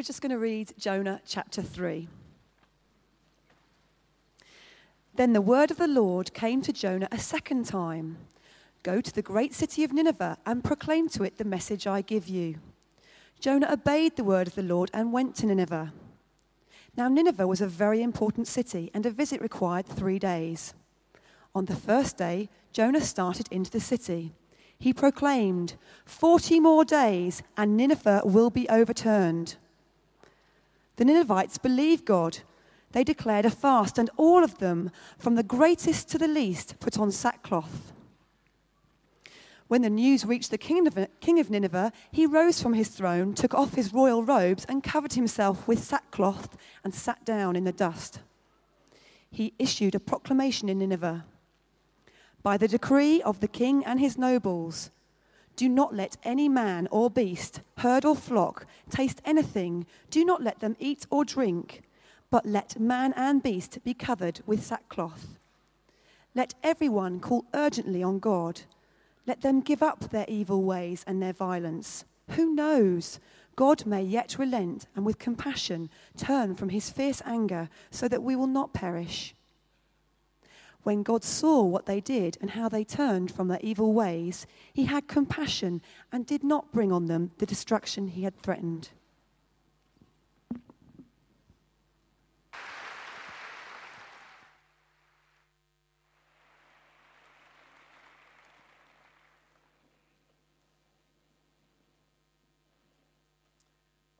we're just going to read Jonah chapter 3. Then the word of the Lord came to Jonah a second time Go to the great city of Nineveh and proclaim to it the message I give you. Jonah obeyed the word of the Lord and went to Nineveh. Now, Nineveh was a very important city, and a visit required three days. On the first day, Jonah started into the city. He proclaimed, Forty more days, and Nineveh will be overturned. The Ninevites believed God. They declared a fast, and all of them, from the greatest to the least, put on sackcloth. When the news reached the king of, Nineveh, he rose from his throne, took off his royal robes, and covered himself with sackcloth and sat down in the dust. He issued a proclamation in Nineveh By the decree of the king and his nobles, do not let any man or beast, herd or flock, taste anything. Do not let them eat or drink, but let man and beast be covered with sackcloth. Let everyone call urgently on God let them give up their evil ways and their violence. Who knows? God may yet relent and with compassion turn from his fierce anger so that we will not perish. When God saw what they did and how they turned from their evil ways, he had compassion and did not bring on them the destruction he had threatened.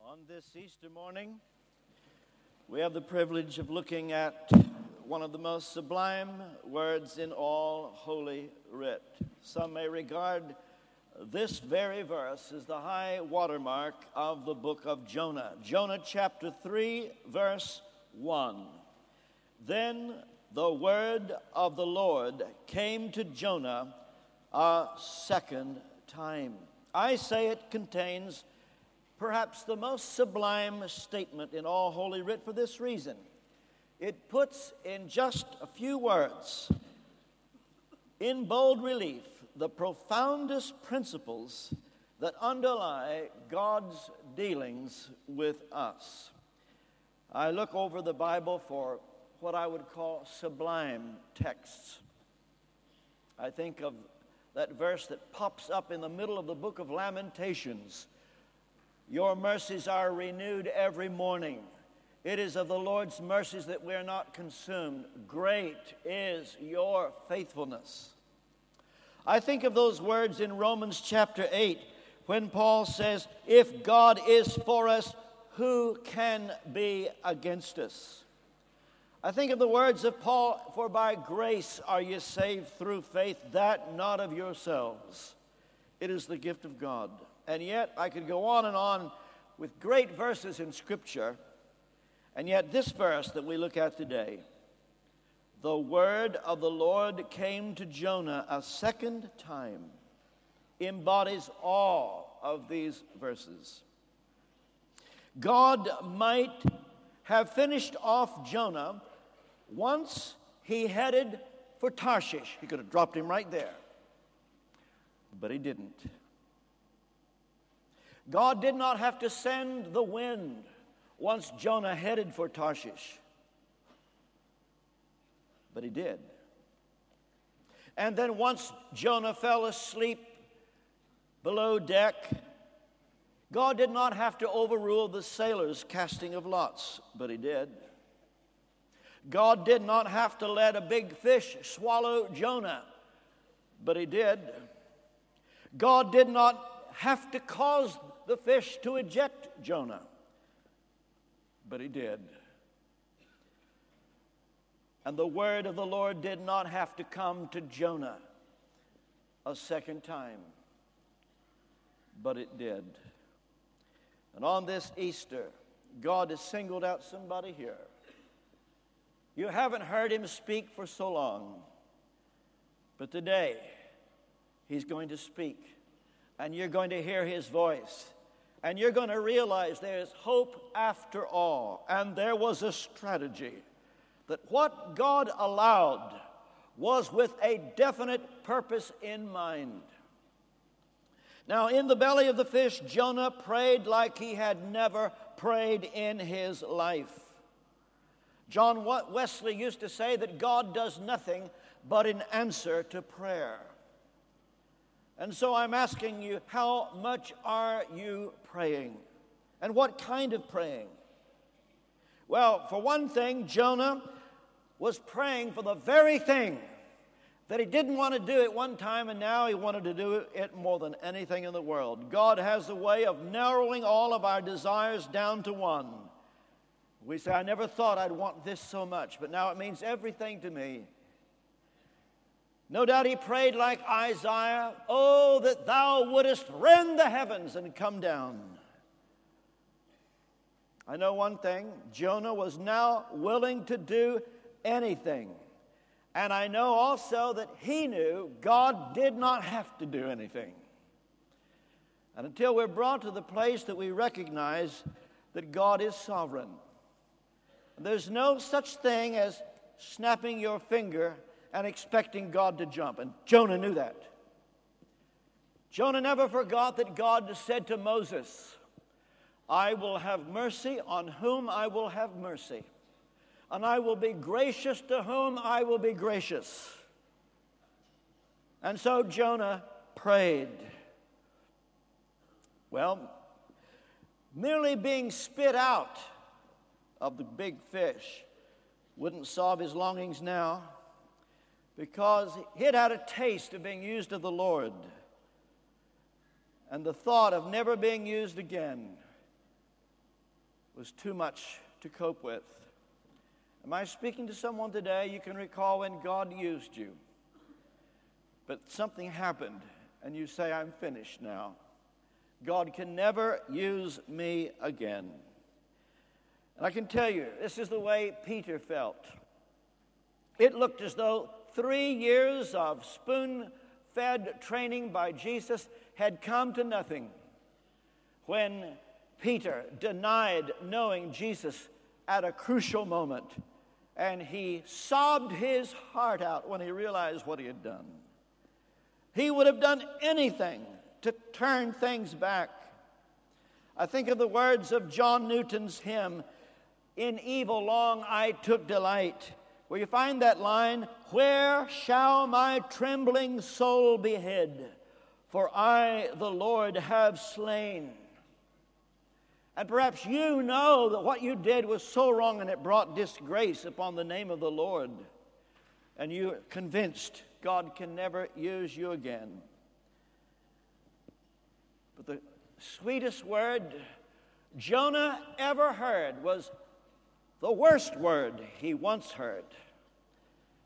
On this Easter morning, we have the privilege of looking at one of the most sublime words in all Holy Writ. Some may regard this very verse as the high watermark of the book of Jonah. Jonah chapter 3, verse 1. Then the word of the Lord came to Jonah a second time. I say it contains perhaps the most sublime statement in all Holy Writ for this reason. It puts in just a few words, in bold relief, the profoundest principles that underlie God's dealings with us. I look over the Bible for what I would call sublime texts. I think of that verse that pops up in the middle of the book of Lamentations your mercies are renewed every morning. It is of the Lord's mercies that we are not consumed. Great is your faithfulness. I think of those words in Romans chapter 8 when Paul says, If God is for us, who can be against us? I think of the words of Paul, For by grace are you saved through faith, that not of yourselves. It is the gift of God. And yet, I could go on and on with great verses in Scripture. And yet, this verse that we look at today, the word of the Lord came to Jonah a second time, embodies all of these verses. God might have finished off Jonah once he headed for Tarshish. He could have dropped him right there, but he didn't. God did not have to send the wind once Jonah headed for Tarshish, but he did. And then once Jonah fell asleep below deck, God did not have to overrule the sailors' casting of lots, but he did. God did not have to let a big fish swallow Jonah, but he did. God did not have to cause the fish to eject Jonah. But he did. And the word of the Lord did not have to come to Jonah a second time, but it did. And on this Easter, God has singled out somebody here. You haven't heard him speak for so long, but today he's going to speak, and you're going to hear his voice and you're going to realize there's hope after all. And there was a strategy that what God allowed was with a definite purpose in mind. Now, in the belly of the fish, Jonah prayed like he had never prayed in his life. John Wesley used to say that God does nothing but in answer to prayer. And so I'm asking you, how much are you praying? And what kind of praying? Well, for one thing, Jonah was praying for the very thing that he didn't want to do at one time, and now he wanted to do it more than anything in the world. God has a way of narrowing all of our desires down to one. We say, I never thought I'd want this so much, but now it means everything to me. No doubt he prayed like Isaiah, Oh, that thou wouldest rend the heavens and come down. I know one thing Jonah was now willing to do anything. And I know also that he knew God did not have to do anything. And until we're brought to the place that we recognize that God is sovereign, there's no such thing as snapping your finger and expecting God to jump. And Jonah knew that. Jonah never forgot that God said to Moses, I will have mercy on whom I will have mercy, and I will be gracious to whom I will be gracious. And so Jonah prayed. Well, merely being spit out of the big fish wouldn't solve his longings now because he'd had a taste of being used of the Lord. And the thought of never being used again was too much to cope with. Am I speaking to someone today? You can recall when God used you, but something happened, and you say, I'm finished now. God can never use me again. And I can tell you, this is the way Peter felt. It looked as though three years of spoon fed training by Jesus had come to nothing when Peter denied knowing Jesus at a crucial moment and he sobbed his heart out when he realized what he had done. He would have done anything to turn things back. I think of the words of John Newton's hymn, In Evil Long I Took Delight where you find that line, Where shall my trembling soul be hid? For I, the Lord, have slain. And perhaps you know that what you did was so wrong and it brought disgrace upon the name of the Lord. And you're convinced God can never use you again. But the sweetest word Jonah ever heard was the worst word he once heard.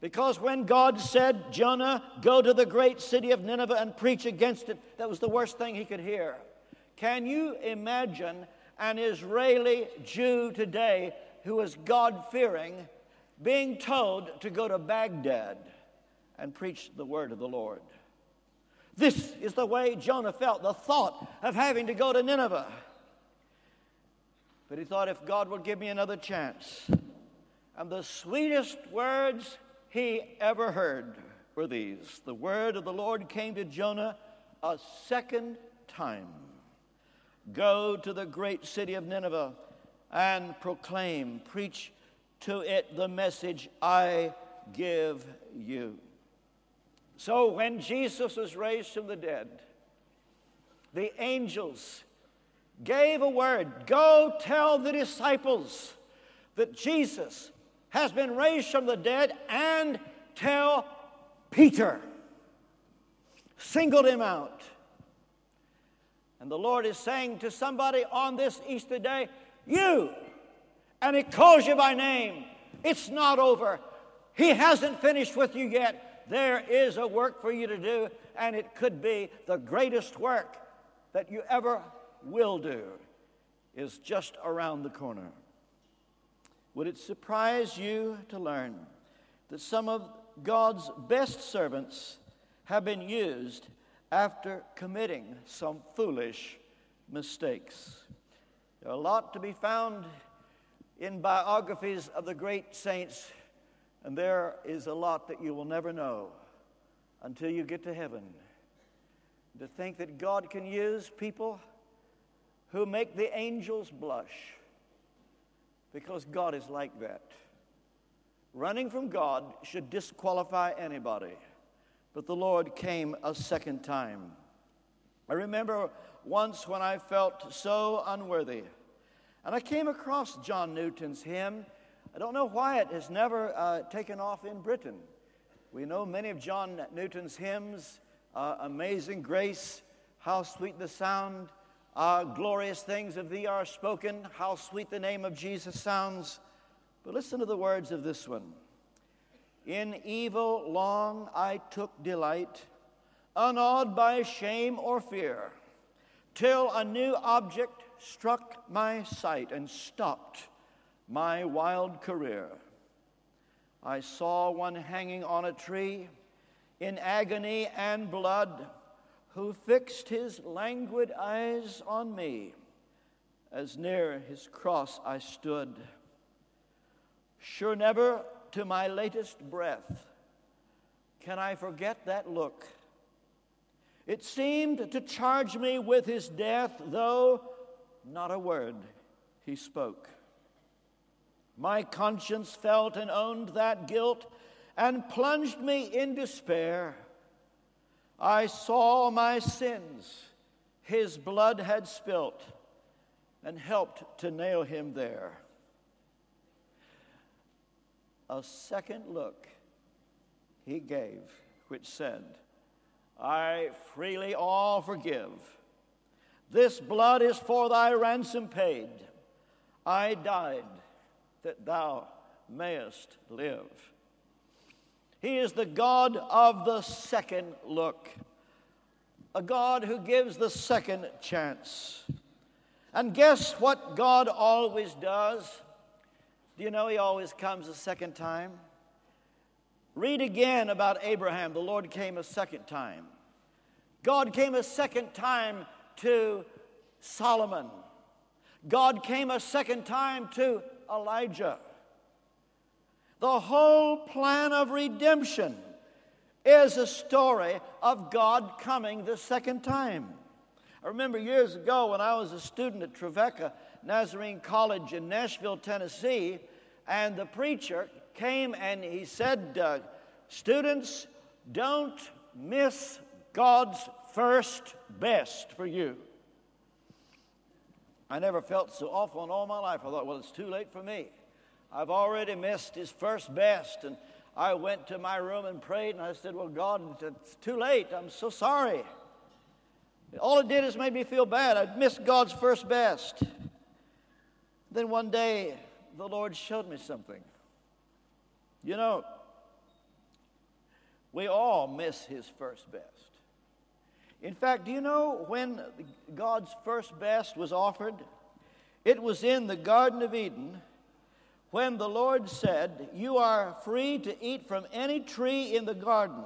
Because when God said, Jonah, go to the great city of Nineveh and preach against it, that was the worst thing he could hear. Can you imagine an Israeli Jew today who is God fearing being told to go to Baghdad and preach the word of the Lord? This is the way Jonah felt, the thought of having to go to Nineveh. But he thought, if God would give me another chance. And the sweetest words he ever heard were these The word of the Lord came to Jonah a second time Go to the great city of Nineveh and proclaim, preach to it the message I give you. So when Jesus was raised from the dead, the angels gave a word Go tell the disciples that Jesus has been raised from the dead, and tell Peter. Singled him out. And the Lord is saying to somebody on this Easter day, You, and He calls you by name. It's not over. He hasn't finished with you yet. There is a work for you to do, and it could be the greatest work that you ever will do is just around the corner. Would it surprise you to learn that some of God's best servants have been used after committing some foolish mistakes? There are a lot to be found in biographies of the great saints, and there is a lot that you will never know until you get to heaven. To think that God can use people who make the angels blush because God is like that. Running from God should disqualify anybody, but the Lord came a second time. I remember once when I felt so unworthy, and I came across John Newton's hymn. I don't know why it has never uh, taken off in Britain. We know many of John Newton's hymns uh, Amazing Grace, How Sweet the Sound, uh, Glorious Things of Thee Are Spoken, How Sweet the Name of Jesus Sounds. But listen to the words of this one In evil long I took delight, unawed by shame or fear, till a new object struck my sight and stopped my wild career. I saw one hanging on a tree in agony and blood, who fixed his languid eyes on me as near his cross I stood. Sure, never to my latest breath can I forget that look. It seemed to charge me with his death, though not a word he spoke. My conscience felt and owned that guilt and plunged me in despair. I saw my sins his blood had spilt and helped to nail him there. A second look he gave, which said, I freely all forgive. This blood is for thy ransom paid. I died that thou mayest live. He is the God of the second look, a God who gives the second chance. And guess what God always does? Do you know He always comes a second time? Read again about Abraham. The Lord came a second time. God came a second time to Solomon. God came a second time to Elijah. The whole plan of redemption is a story of God coming the second time. I remember years ago when I was a student at Trevecca Nazarene College in Nashville, Tennessee, and the preacher came and he said, uh, Students, don't miss God's first best for you. I never felt so awful in all my life. I thought, well, it's too late for me. I've already missed his first best. And I went to my room and prayed, and I said, Well, God, it's too late. I'm so sorry. All it did is made me feel bad. I'd missed God's first best. Then one day, the Lord showed me something. You know, we all miss his first best. In fact, do you know when God's first best was offered? It was in the Garden of Eden when the Lord said, You are free to eat from any tree in the garden,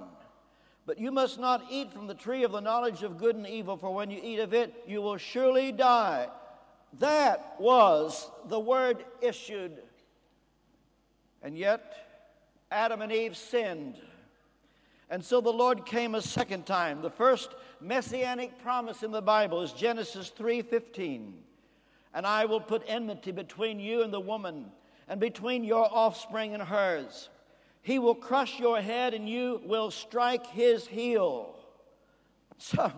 but you must not eat from the tree of the knowledge of good and evil, for when you eat of it, you will surely die. That was the word issued. And yet, Adam and Eve sinned. And so the Lord came a second time. The first messianic promise in the Bible is Genesis 3:15. And I will put enmity between you and the woman and between your offspring and hers. He will crush your head and you will strike his heel. So,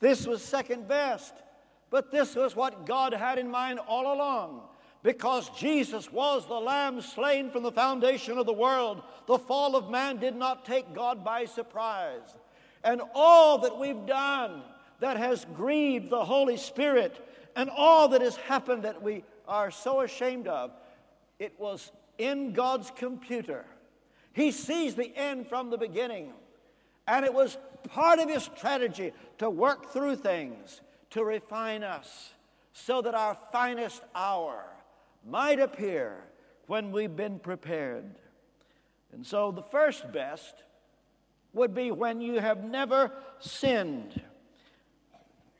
this was second best, but this was what God had in mind all along. Because Jesus was the Lamb slain from the foundation of the world, the fall of man did not take God by surprise. And all that we've done that has grieved the Holy Spirit, and all that has happened that we are so ashamed of, it was in God's computer. He sees the end from the beginning. And it was part of his strategy to work through things, to refine us, so that our finest hour might appear when we've been prepared. And so the first best would be when you have never sinned.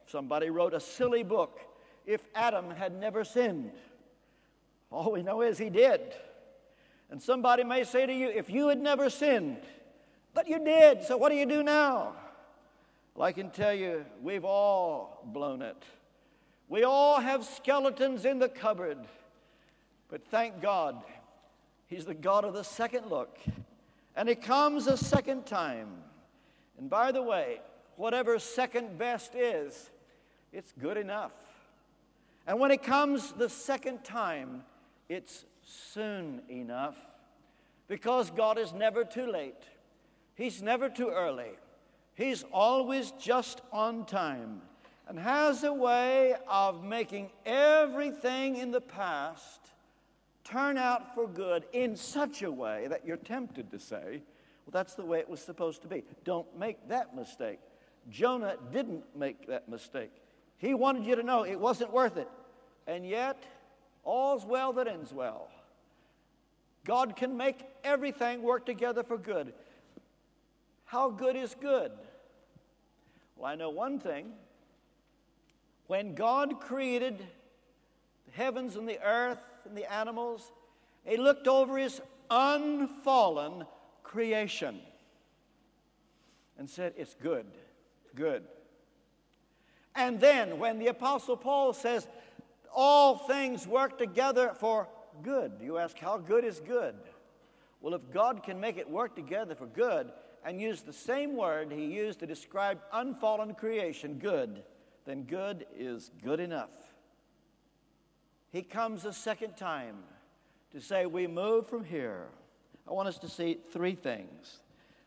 Somebody wrote a silly book, If Adam Had Never Sinned. All we know is he did. And somebody may say to you, if you had never sinned, but you did, so what do you do now? Well, I can tell you, we've all blown it. We all have skeletons in the cupboard. But thank God, He's the God of the second look. And He comes a second time. And by the way, whatever second best is, it's good enough. And when it comes the second time, it's soon enough because God is never too late. He's never too early. He's always just on time and has a way of making everything in the past turn out for good in such a way that you're tempted to say, well, that's the way it was supposed to be. Don't make that mistake. Jonah didn't make that mistake. He wanted you to know it wasn't worth it. And yet, all's well that ends well. God can make everything work together for good. How good is good? Well, I know one thing. When God created the heavens and the earth and the animals, He looked over His unfallen creation and said, It's good, good. And then when the Apostle Paul says, All things work together for good, you ask, How good is good? Well, if God can make it work together for good and use the same word he used to describe unfallen creation, good, then good is good enough. He comes a second time to say, We move from here. I want us to see three things.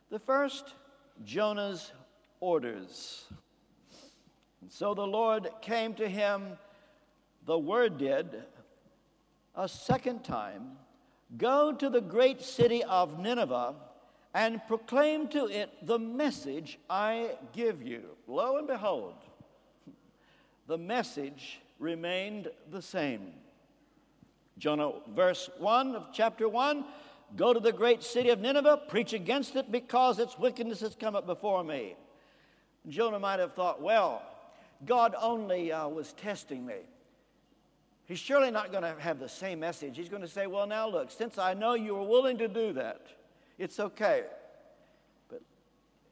The first, Jonah's orders. And so the Lord came to him, the word did, a second time Go to the great city of Nineveh and proclaim to it the message I give you. Lo and behold, the message remained the same. Jonah, verse 1 of chapter 1 Go to the great city of Nineveh, preach against it because its wickedness has come up before me. Jonah might have thought, well, God only uh, was testing me. He's surely not going to have the same message. He's going to say, Well, now look, since I know you were willing to do that, it's okay. But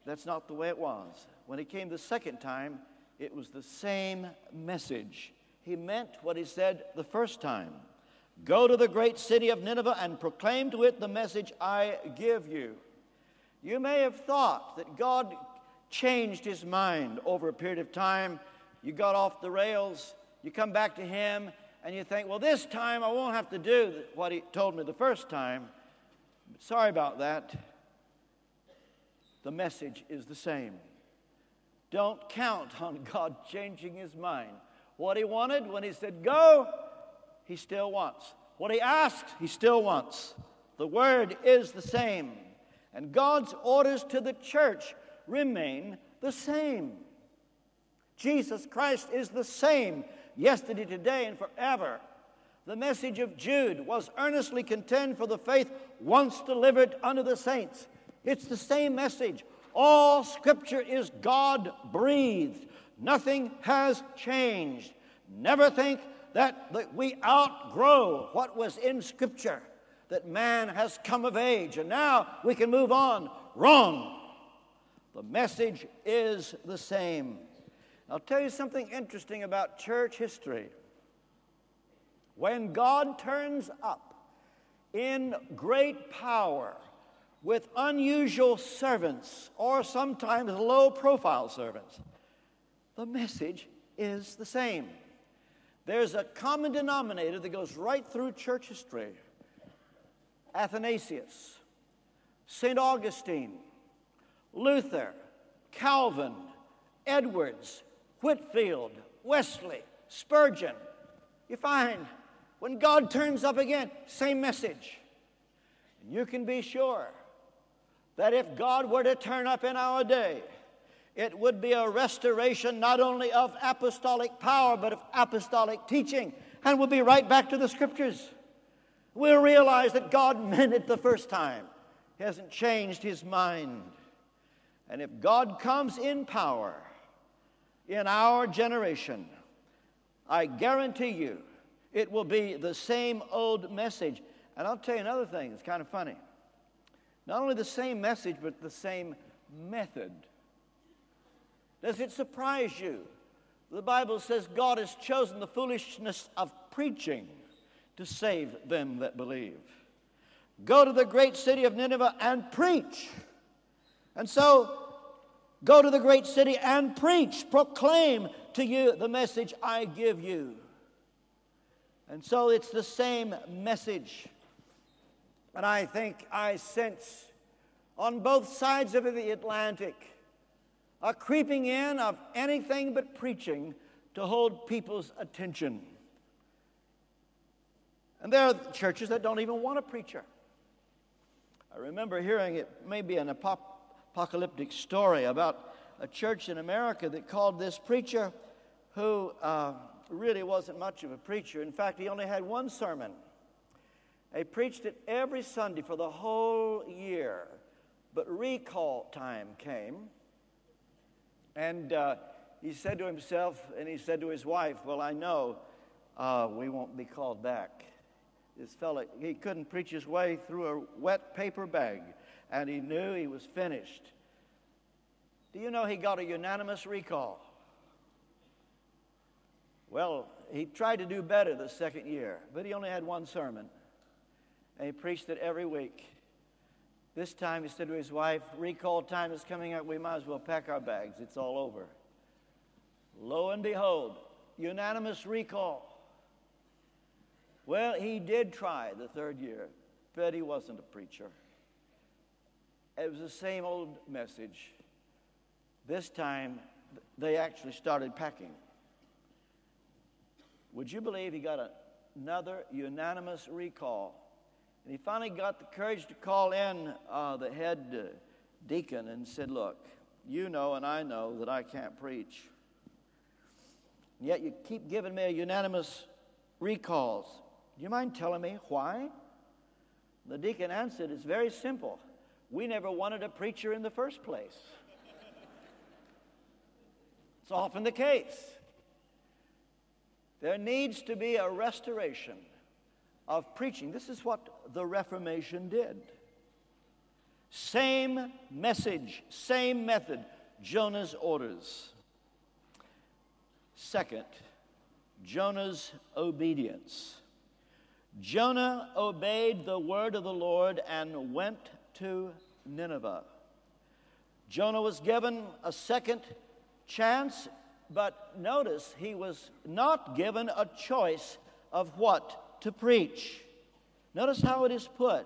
that's not the way it was. When he came the second time, it was the same message. He meant what he said the first time Go to the great city of Nineveh and proclaim to it the message I give you. You may have thought that God changed his mind over a period of time. You got off the rails, you come back to him, and you think, well, this time I won't have to do what he told me the first time. But sorry about that. The message is the same. Don't count on God changing his mind. What he wanted when he said go, he still wants. What he asked, he still wants. The word is the same. And God's orders to the church remain the same. Jesus Christ is the same yesterday, today, and forever. The message of Jude was earnestly contend for the faith once delivered unto the saints. It's the same message. All scripture is God breathed. Nothing has changed. Never think that, that we outgrow what was in scripture, that man has come of age and now we can move on. Wrong. The message is the same. I'll tell you something interesting about church history. When God turns up in great power with unusual servants or sometimes low profile servants, the message is the same. There's a common denominator that goes right through church history Athanasius, St. Augustine, Luther, Calvin, Edwards, Whitefield, Wesley, Spurgeon. You find when God turns up again, same message. And you can be sure that if God were to turn up in our day, it would be a restoration not only of apostolic power, but of apostolic teaching. And we'll be right back to the scriptures. We'll realize that God meant it the first time, He hasn't changed His mind. And if God comes in power, in our generation, I guarantee you it will be the same old message. And I'll tell you another thing, it's kind of funny. Not only the same message, but the same method. Does it surprise you? The Bible says God has chosen the foolishness of preaching to save them that believe. Go to the great city of Nineveh and preach. And so, go to the great city and preach. Proclaim to you the message I give you. And so, it's the same message. And I think I sense on both sides of the Atlantic a creeping in of anything but preaching to hold people's attention. And there are churches that don't even want a preacher. I remember hearing it maybe an apocalyptic story about a church in America that called this preacher who uh, really wasn't much of a preacher. In fact, he only had one sermon. He preached it every Sunday for the whole year. But recall time came, and uh, he said to himself, and he said to his wife, Well, I know uh, we won't be called back. This fellow, he couldn't preach his way through a wet paper bag, and he knew he was finished. Do you know he got a unanimous recall? Well, he tried to do better the second year, but he only had one sermon, and he preached it every week. This time he said to his wife, Recall time is coming up. We might as well pack our bags. It's all over. Lo and behold, unanimous recall. Well, he did try the third year, but he wasn't a preacher. It was the same old message. This time, they actually started packing. Would you believe he got a, another unanimous recall? And he finally got the courage to call in uh, the head uh, deacon and said, Look, you know and I know that I can't preach. And yet you keep giving me unanimous recalls. Do you mind telling me why? The deacon answered, It's very simple. We never wanted a preacher in the first place. it's often the case. There needs to be a restoration of preaching. This is what the Reformation did. Same message, same method, Jonah's orders. Second, Jonah's obedience. Jonah obeyed the word of the Lord and went to Nineveh. Jonah was given a second chance, but notice he was not given a choice of what to preach. Notice how it is put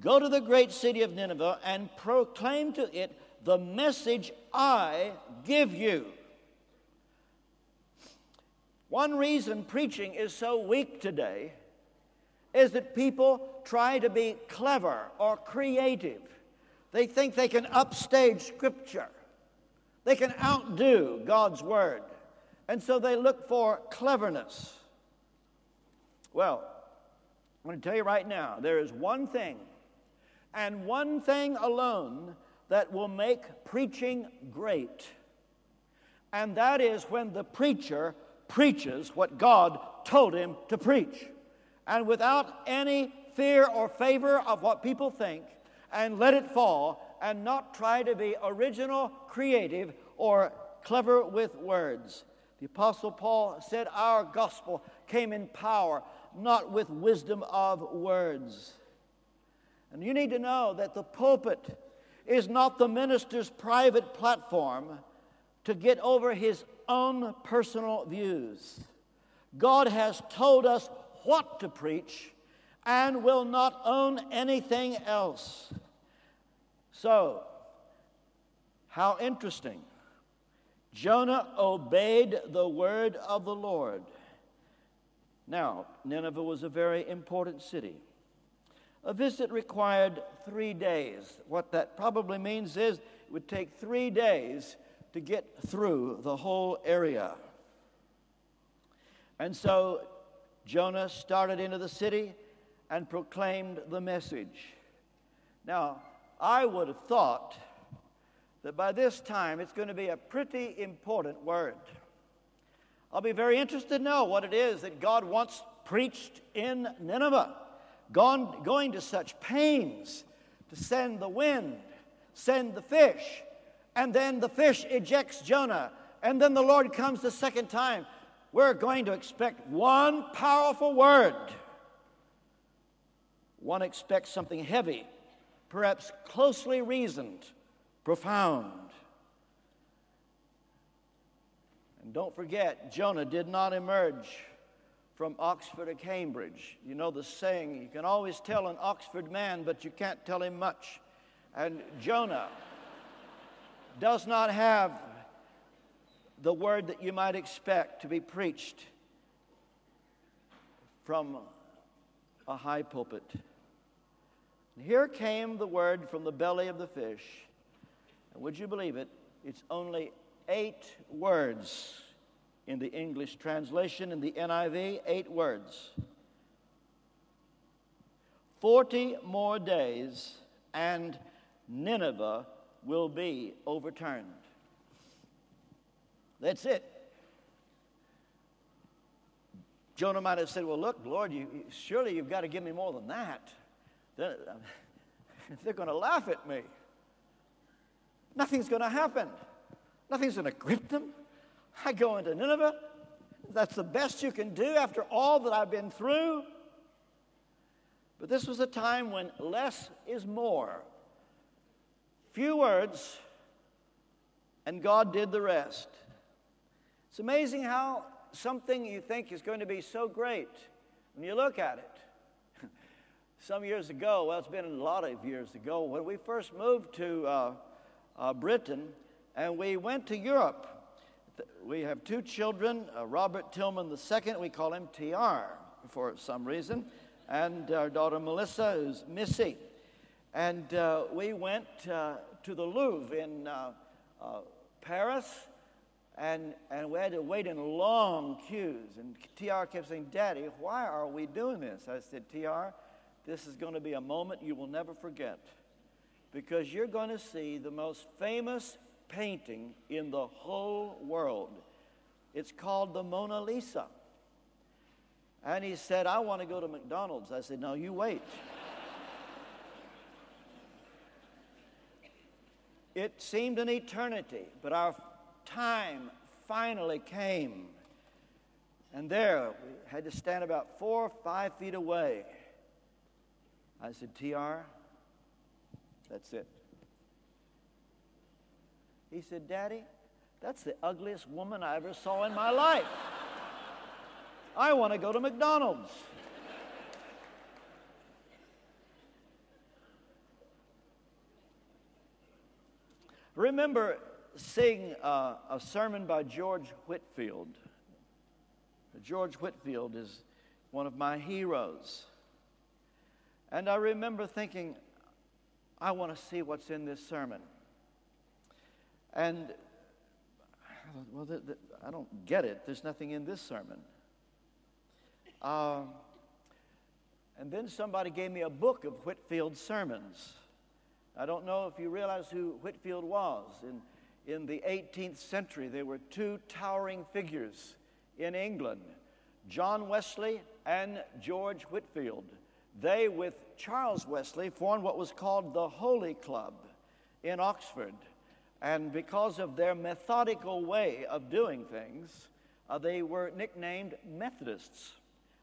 Go to the great city of Nineveh and proclaim to it the message I give you. One reason preaching is so weak today is that people try to be clever or creative. They think they can upstage Scripture, they can outdo God's Word. And so they look for cleverness. Well, I'm going to tell you right now there is one thing, and one thing alone, that will make preaching great. And that is when the preacher preaches what God told him to preach. And without any fear or favor of what people think, and let it fall, and not try to be original, creative, or clever with words. The Apostle Paul said, Our gospel came in power not with wisdom of words. And you need to know that the pulpit is not the minister's private platform to get over his own personal views. God has told us what to preach and will not own anything else. So, how interesting. Jonah obeyed the word of the Lord. Now, Nineveh was a very important city. A visit required three days. What that probably means is it would take three days to get through the whole area. And so Jonah started into the city and proclaimed the message. Now, I would have thought that by this time it's going to be a pretty important word. I'll be very interested to know what it is that God wants preached in Nineveh. Gone, going to such pains to send the wind, send the fish, and then the fish ejects Jonah, and then the Lord comes the second time. We're going to expect one powerful word. One expects something heavy, perhaps closely reasoned, profound. And don't forget, Jonah did not emerge from Oxford or Cambridge. You know the saying, you can always tell an Oxford man, but you can't tell him much. And Jonah does not have the word that you might expect to be preached from a high pulpit. And here came the word from the belly of the fish. And would you believe it? It's only eight words in the English translation, in the NIV, eight words. Forty more days, and Nineveh will be overturned. That's it. Jonah might have said, Well, look, Lord, you, surely you've got to give me more than that. They're, going to laugh at me. Nothing's going to happen. Nothing's going to grip them. I go into Nineveh. That's the best you can do after all that I've been through. But this was a time when less is more. Few words, and God did the rest. It's amazing how something you think is going to be so great, when you look at it. Some years ago, well, it's been a lot of years ago, when we first moved to uh, uh, Britain and we went to Europe. We have two children, uh, Robert Tillman II, we call him TR for some reason, and our daughter Melissa, who's Missy. And uh, we went uh, to the Louvre in uh, Paris and, and we had to wait in long queues. And TR kept saying, Daddy, why are we doing this? I said, TR, this is going to be a moment you will never forget because you're going to see the most famous painting in the whole world. It's called the Mona Lisa. And he said, I want to go to McDonald's. I said, No, you wait. it seemed an eternity, but our time finally came. And there, we had to stand about four or five feet away. I said, TR, that's it. He said, Daddy, that's the ugliest woman I ever saw in my life. I want to go to McDonald's. Remember seeing uh, a sermon by George Whitefield. George Whitefield is one of my heroes. And I remember thinking, I want to see what's in this sermon. And, well, the, the, I don't get it. There's nothing in this sermon. Uh, and then somebody gave me a book of Whitefield's sermons. I don't know if you realize who Whitefield was. In in the 18th century, there were two towering figures in England John Wesley and George Whitefield. They, with Charles Wesley, formed what was called the Holy Club in Oxford. And because of their methodical way of doing things, uh, they were nicknamed Methodists.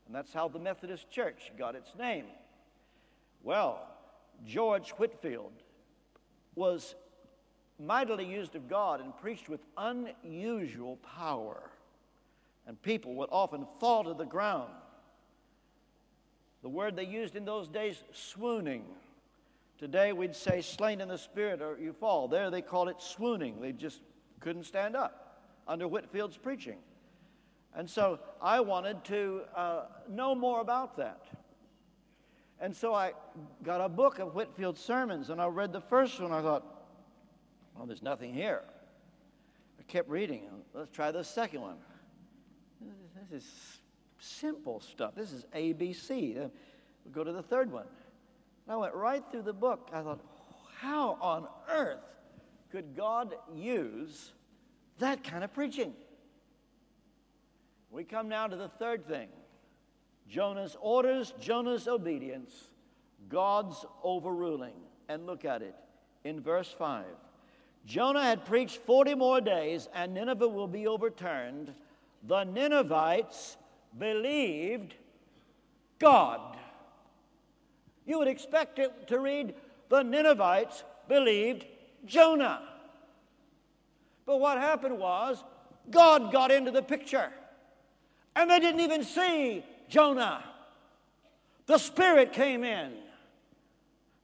And that's how the Methodist Church got its name. Well, George Whitefield was mightily used of God and preached with unusual power. And people would often fall to the ground. The word they used in those days, swooning. Today we'd say slain in the spirit or you fall. There they called it swooning. They just couldn't stand up under Whitefield's preaching. And so I wanted to uh, know more about that. And so I got a book of Whitefield's sermons and I read the first one. I thought, well, there's nothing here. I kept reading. Let's try the second one. This is simple stuff. This is ABC. We go to the third one. And I went right through the book. I thought, how on earth could God use that kind of preaching? We come now to the third thing Jonah's orders, Jonah's obedience, God's overruling. And look at it in verse 5. Jonah had preached 40 more days, and Nineveh will be overturned. The Ninevites believed God. You would expect it to read, The Ninevites believed Jonah. But what happened was, God got into the picture. And they didn't even see Jonah. The Spirit came in.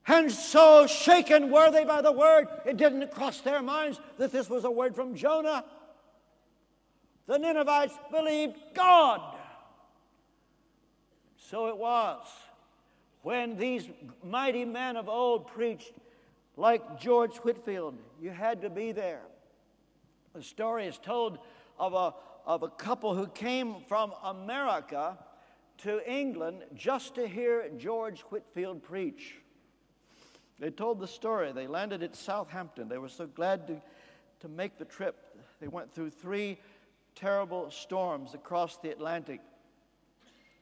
And so shaken were they by the word, it didn't cross their minds that this was a word from Jonah. The Ninevites believed God. So it was when these mighty men of old preached, like George Whitefield, you had to be there. The story is told of a, of a couple who came from America to England just to hear George Whitefield preach. They told the story. They landed at Southampton. They were so glad to, to make the trip. They went through three terrible storms across the Atlantic.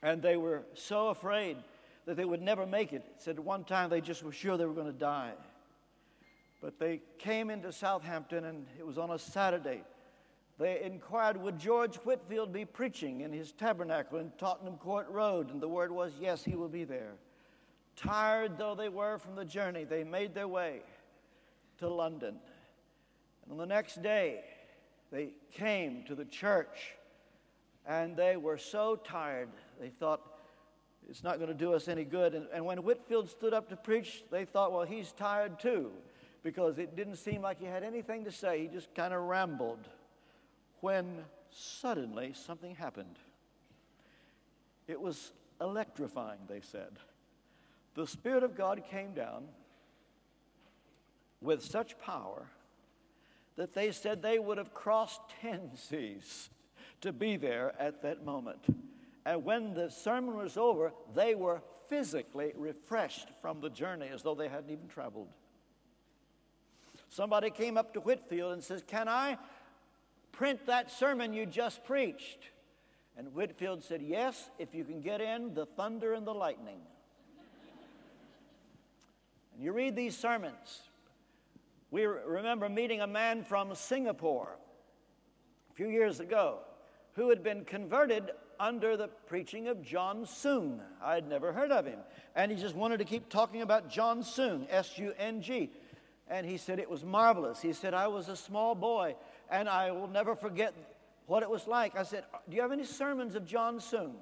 And they were so afraid that they would never make it. Said at one time they just were sure they were going to die. But they came into Southampton, and it was on a Saturday. They inquired, Would George Whitefield be preaching in his tabernacle in Tottenham Court Road? And the word was, Yes, he will be there. Tired though they were from the journey, they made their way to London. And on the next day, they came to the church, and they were so tired, they thought, it's not going to do us any good. And, and when Whitefield stood up to preach, they thought, well, he's tired too, because it didn't seem like he had anything to say. He just kind of rambled. When suddenly something happened. It was electrifying, they said. The Spirit of God came down with such power that they said they would have crossed 10 seas to be there at that moment. And when the sermon was over, they were physically refreshed from the journey as though they hadn't even traveled. Somebody came up to Whitefield and says, Can I print that sermon you just preached? And Whitefield said, Yes, if you can get in the thunder and the lightning. and you read these sermons. We remember meeting a man from Singapore a few years ago who had been converted under the preaching of John Sung. I'd never heard of him. And he just wanted to keep talking about John Sung, S U N G. And he said it was marvelous. He said, I was a small boy and I will never forget what it was like. I said, Do you have any sermons of John Sung?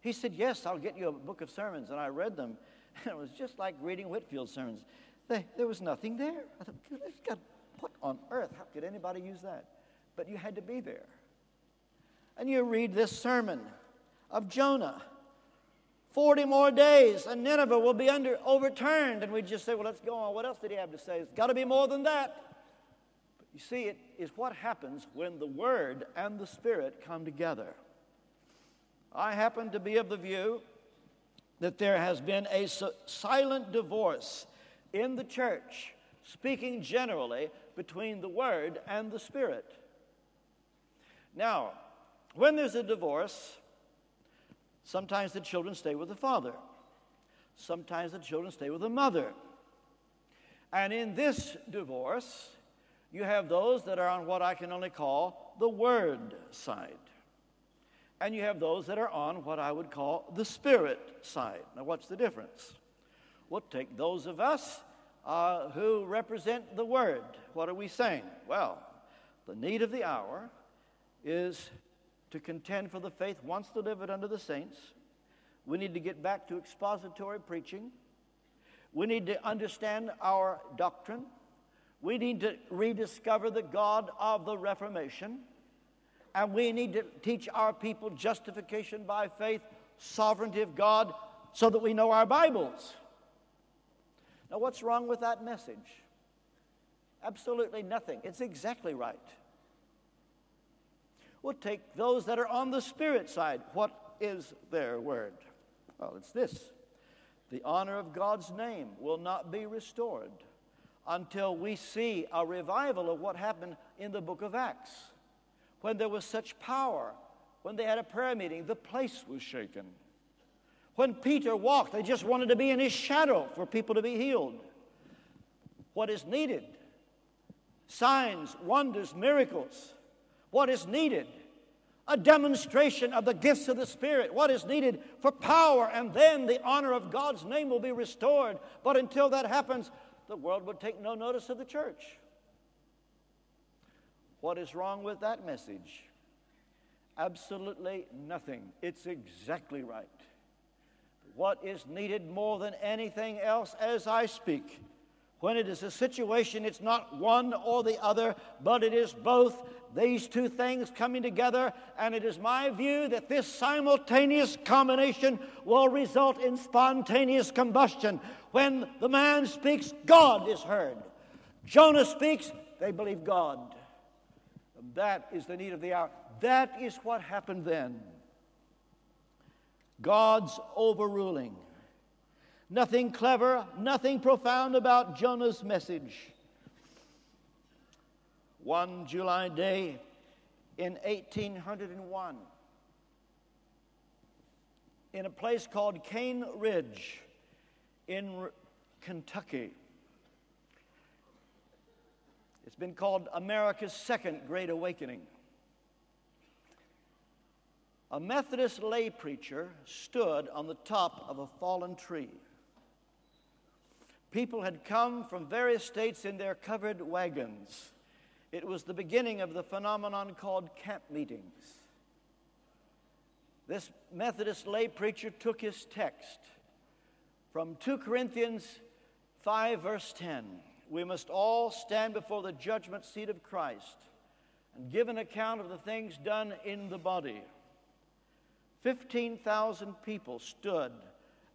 He said, Yes, I'll get you a book of sermons. And I read them. And it was just like reading Whitefield's sermons. They, there was nothing there. I thought, God, what on earth? How could anybody use that? But you had to be there and you read this sermon of Jonah. 40 more days and Nineveh will be under, overturned. And we just say, well, let's go on. What else did he have to say? It's got to be more than that. But you see, it is what happens when the Word and the Spirit come together. I happen to be of the view that there has been a silent divorce in the church, speaking generally, between the Word and the Spirit. Now, when there's a divorce, sometimes the children stay with the father, sometimes the children stay with the mother. And in this divorce, you have those that are on what I can only call the word side. And you have those that are on what I would call the spirit side. Now, what's the difference? We'll take those of us uh, who represent the word. What are we saying? Well, the need of the hour is to contend for the faith once delivered unto the saints. We need to get back to expository preaching. We need to understand our doctrine. We need to rediscover the God of the Reformation. And we need to teach our people justification by faith, sovereignty of God, so that we know our Bibles. Now, what's wrong with that message? Absolutely nothing. It's exactly right. We'll take those that are on the Spirit side. What is their word? Well, it's this the honor of God's name will not be restored until we see a revival of what happened in the book of Acts. When there was such power, when they had a prayer meeting, the place was shaken. When Peter walked, they just wanted to be in his shadow for people to be healed. What is needed? Signs, wonders, miracles what is needed? a demonstration of the gifts of the Spirit, what is needed for power, and then the honor of God's name will be restored. But until that happens, the world would take no notice of the church. What is wrong with that message? Absolutely nothing. It's exactly right. What is needed more than anything else as I speak when it is a situation, it's not one or the other, but it is both these two things coming together. And it is my view that this simultaneous combination will result in spontaneous combustion. When the man speaks, God is heard. Jonah speaks, they believe God. That is the need of the hour. That is what happened then. God's overruling. Nothing clever, nothing profound about Jonah's message. One July day in 1801, in a place called Cane Ridge in Kentucky, it's been called America's Second Great Awakening. A Methodist lay preacher stood on the top of a fallen tree. People had come from various states in their covered wagons. It was the beginning of the phenomenon called camp meetings. This Methodist lay preacher took his text from 2 Corinthians 5, verse 10. We must all stand before the judgment seat of Christ and give an account of the things done in the body. 15,000 people stood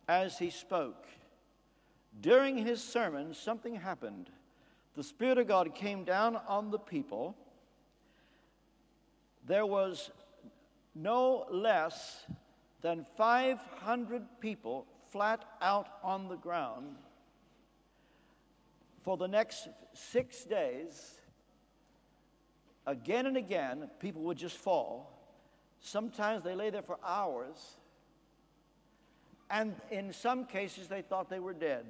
as he spoke. During his sermon, something happened. The Spirit of God came down on the people. There was no less than 500 people flat out on the ground for the next six days. Again and again, people would just fall. Sometimes they lay there for hours. And in some cases, they thought they were dead.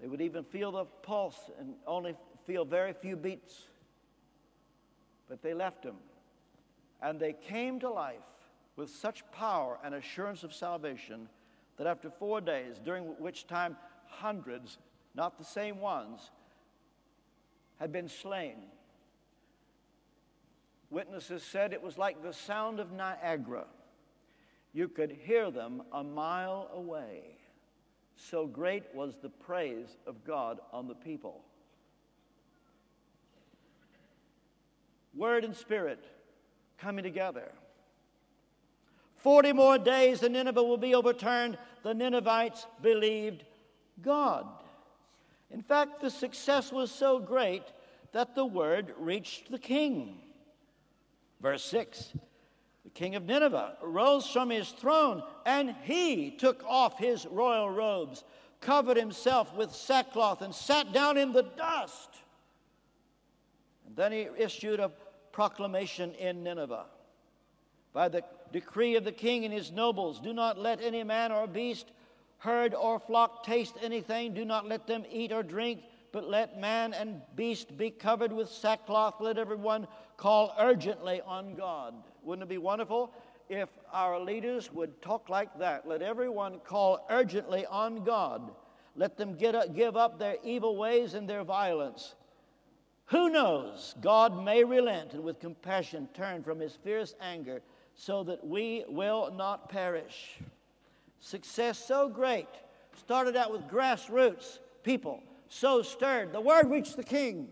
They would even feel the pulse and only feel very few beats. But they left him. And they came to life with such power and assurance of salvation that after four days, during which time hundreds, not the same ones, had been slain, witnesses said it was like the sound of Niagara. You could hear them a mile away. So great was the praise of God on the people. Word and spirit coming together. Forty more days and Nineveh will be overturned. The Ninevites believed God. In fact, the success was so great that the word reached the king. Verse 6 the king of Nineveh rose from his throne, and he took off his royal robes, covered himself with sackcloth, and sat down in the dust. And then he issued a proclamation in Nineveh by the decree of the king and his nobles do not let any man or beast, herd or flock taste anything, do not let them eat or drink but let man and beast be covered with sackcloth. Let everyone call urgently on God. Wouldn't it be wonderful if our leaders would talk like that? Let everyone call urgently on God. Let them get up, give up their evil ways and their violence. Who knows? God may relent and with compassion turn from his fierce anger so that we will not perish. Success so great started out with grassroots people so stirred. The word reached the king.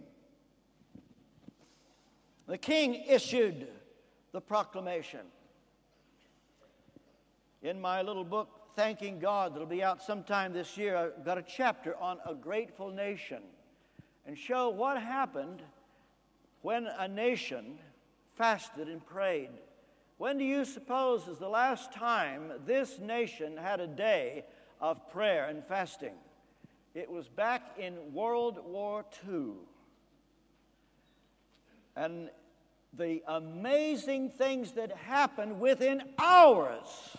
The king issued the proclamation. In my little book, Thanking God, that'll be out sometime this year, I've got a chapter on a grateful nation and show what happened when a nation fasted and prayed. When do you suppose is the last time this nation had a day of prayer and fasting? It was back in World War II. And the amazing things that happened within hours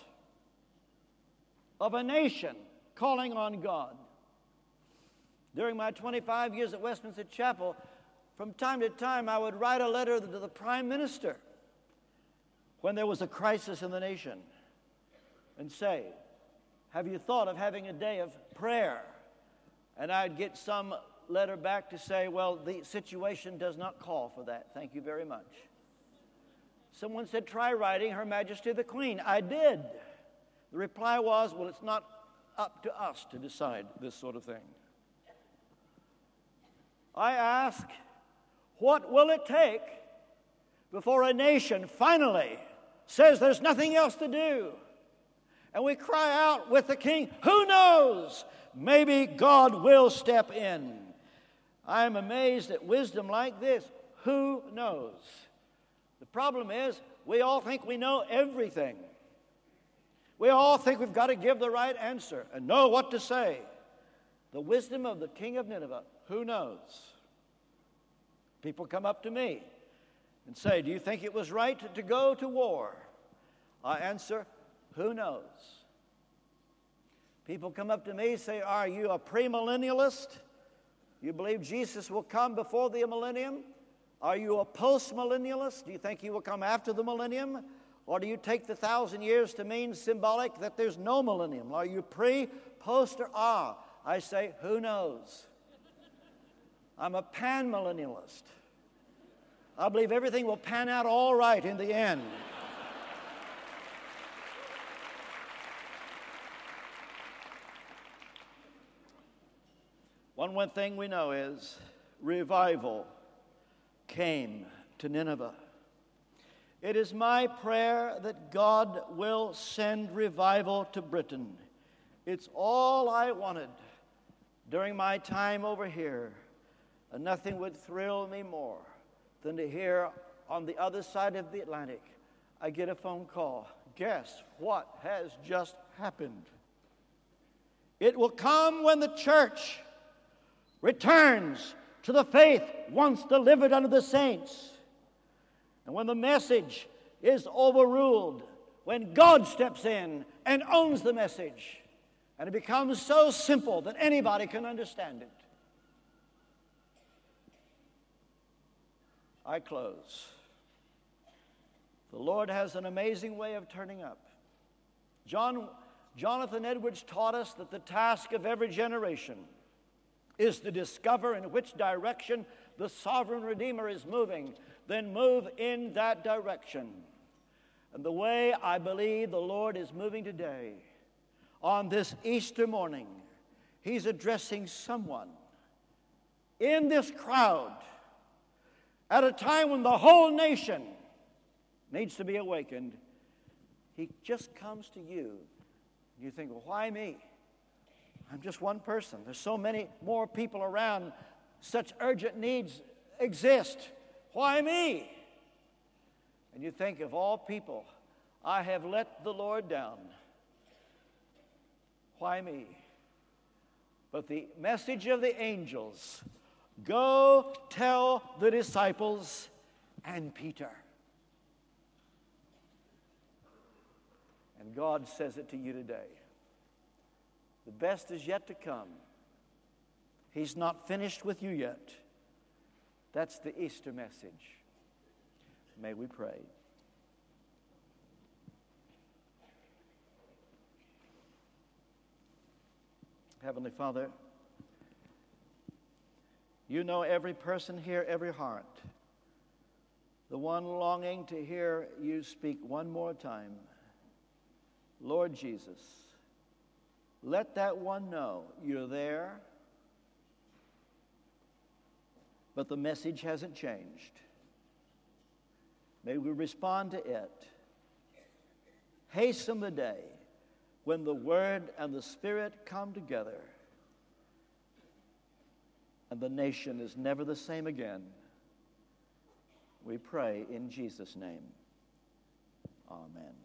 of a nation calling on God. During my 25 years at Westminster Chapel, from time to time I would write a letter to the Prime Minister when there was a crisis in the nation and say, Have you thought of having a day of prayer? And I'd get some letter back to say, Well, the situation does not call for that. Thank you very much. Someone said, Try writing Her Majesty the Queen. I did. The reply was, Well, it's not up to us to decide this sort of thing. I ask, What will it take before a nation finally says there's nothing else to do? And we cry out with the king, Who knows? Maybe God will step in. I am amazed at wisdom like this. Who knows? The problem is, we all think we know everything. We all think we've got to give the right answer and know what to say. The wisdom of the king of Nineveh, who knows? People come up to me and say, Do you think it was right to go to war? I answer, Who knows? People come up to me and say, Are you a premillennialist? You believe Jesus will come before the millennium? Are you a postmillennialist? Do you think he will come after the millennium? Or do you take the thousand years to mean symbolic that there's no millennium? Are you pre, post, or ah? I say, who knows? I'm a panmillennialist. I believe everything will pan out all right in the end. One, one thing we know is revival came to Nineveh. It is my prayer that God will send revival to Britain. It's all I wanted during my time over here, and nothing would thrill me more than to hear on the other side of the Atlantic, I get a phone call. Guess what has just happened? It will come when the church returns to the faith once delivered unto the saints. And when the message is overruled, when God steps in and owns the message, and it becomes so simple that anybody can understand it. I close. The Lord has an amazing way of turning up. John, Jonathan Edwards taught us that the task of every generation is to discover in which direction the sovereign Redeemer is moving, then move in that direction. And the way I believe the Lord is moving today, on this Easter morning, He's addressing someone in this crowd at a time when the whole nation needs to be awakened. He just comes to you. You think, well, why me? I'm just one person. There's so many more people around. Such urgent needs exist. Why me? And you think, of all people, I have let the Lord down. Why me? But the message of the angels go tell the disciples and Peter. And God says it to you today. The best is yet to come. He's not finished with you yet. That's the Easter message. May we pray. Heavenly Father, you know every person here, every heart. The one longing to hear you speak one more time. Lord Jesus, let that one know you're there, but the message hasn't changed. May we respond to it. Hasten the day when the Word and the Spirit come together and the nation is never the same again. We pray in Jesus' name. Amen.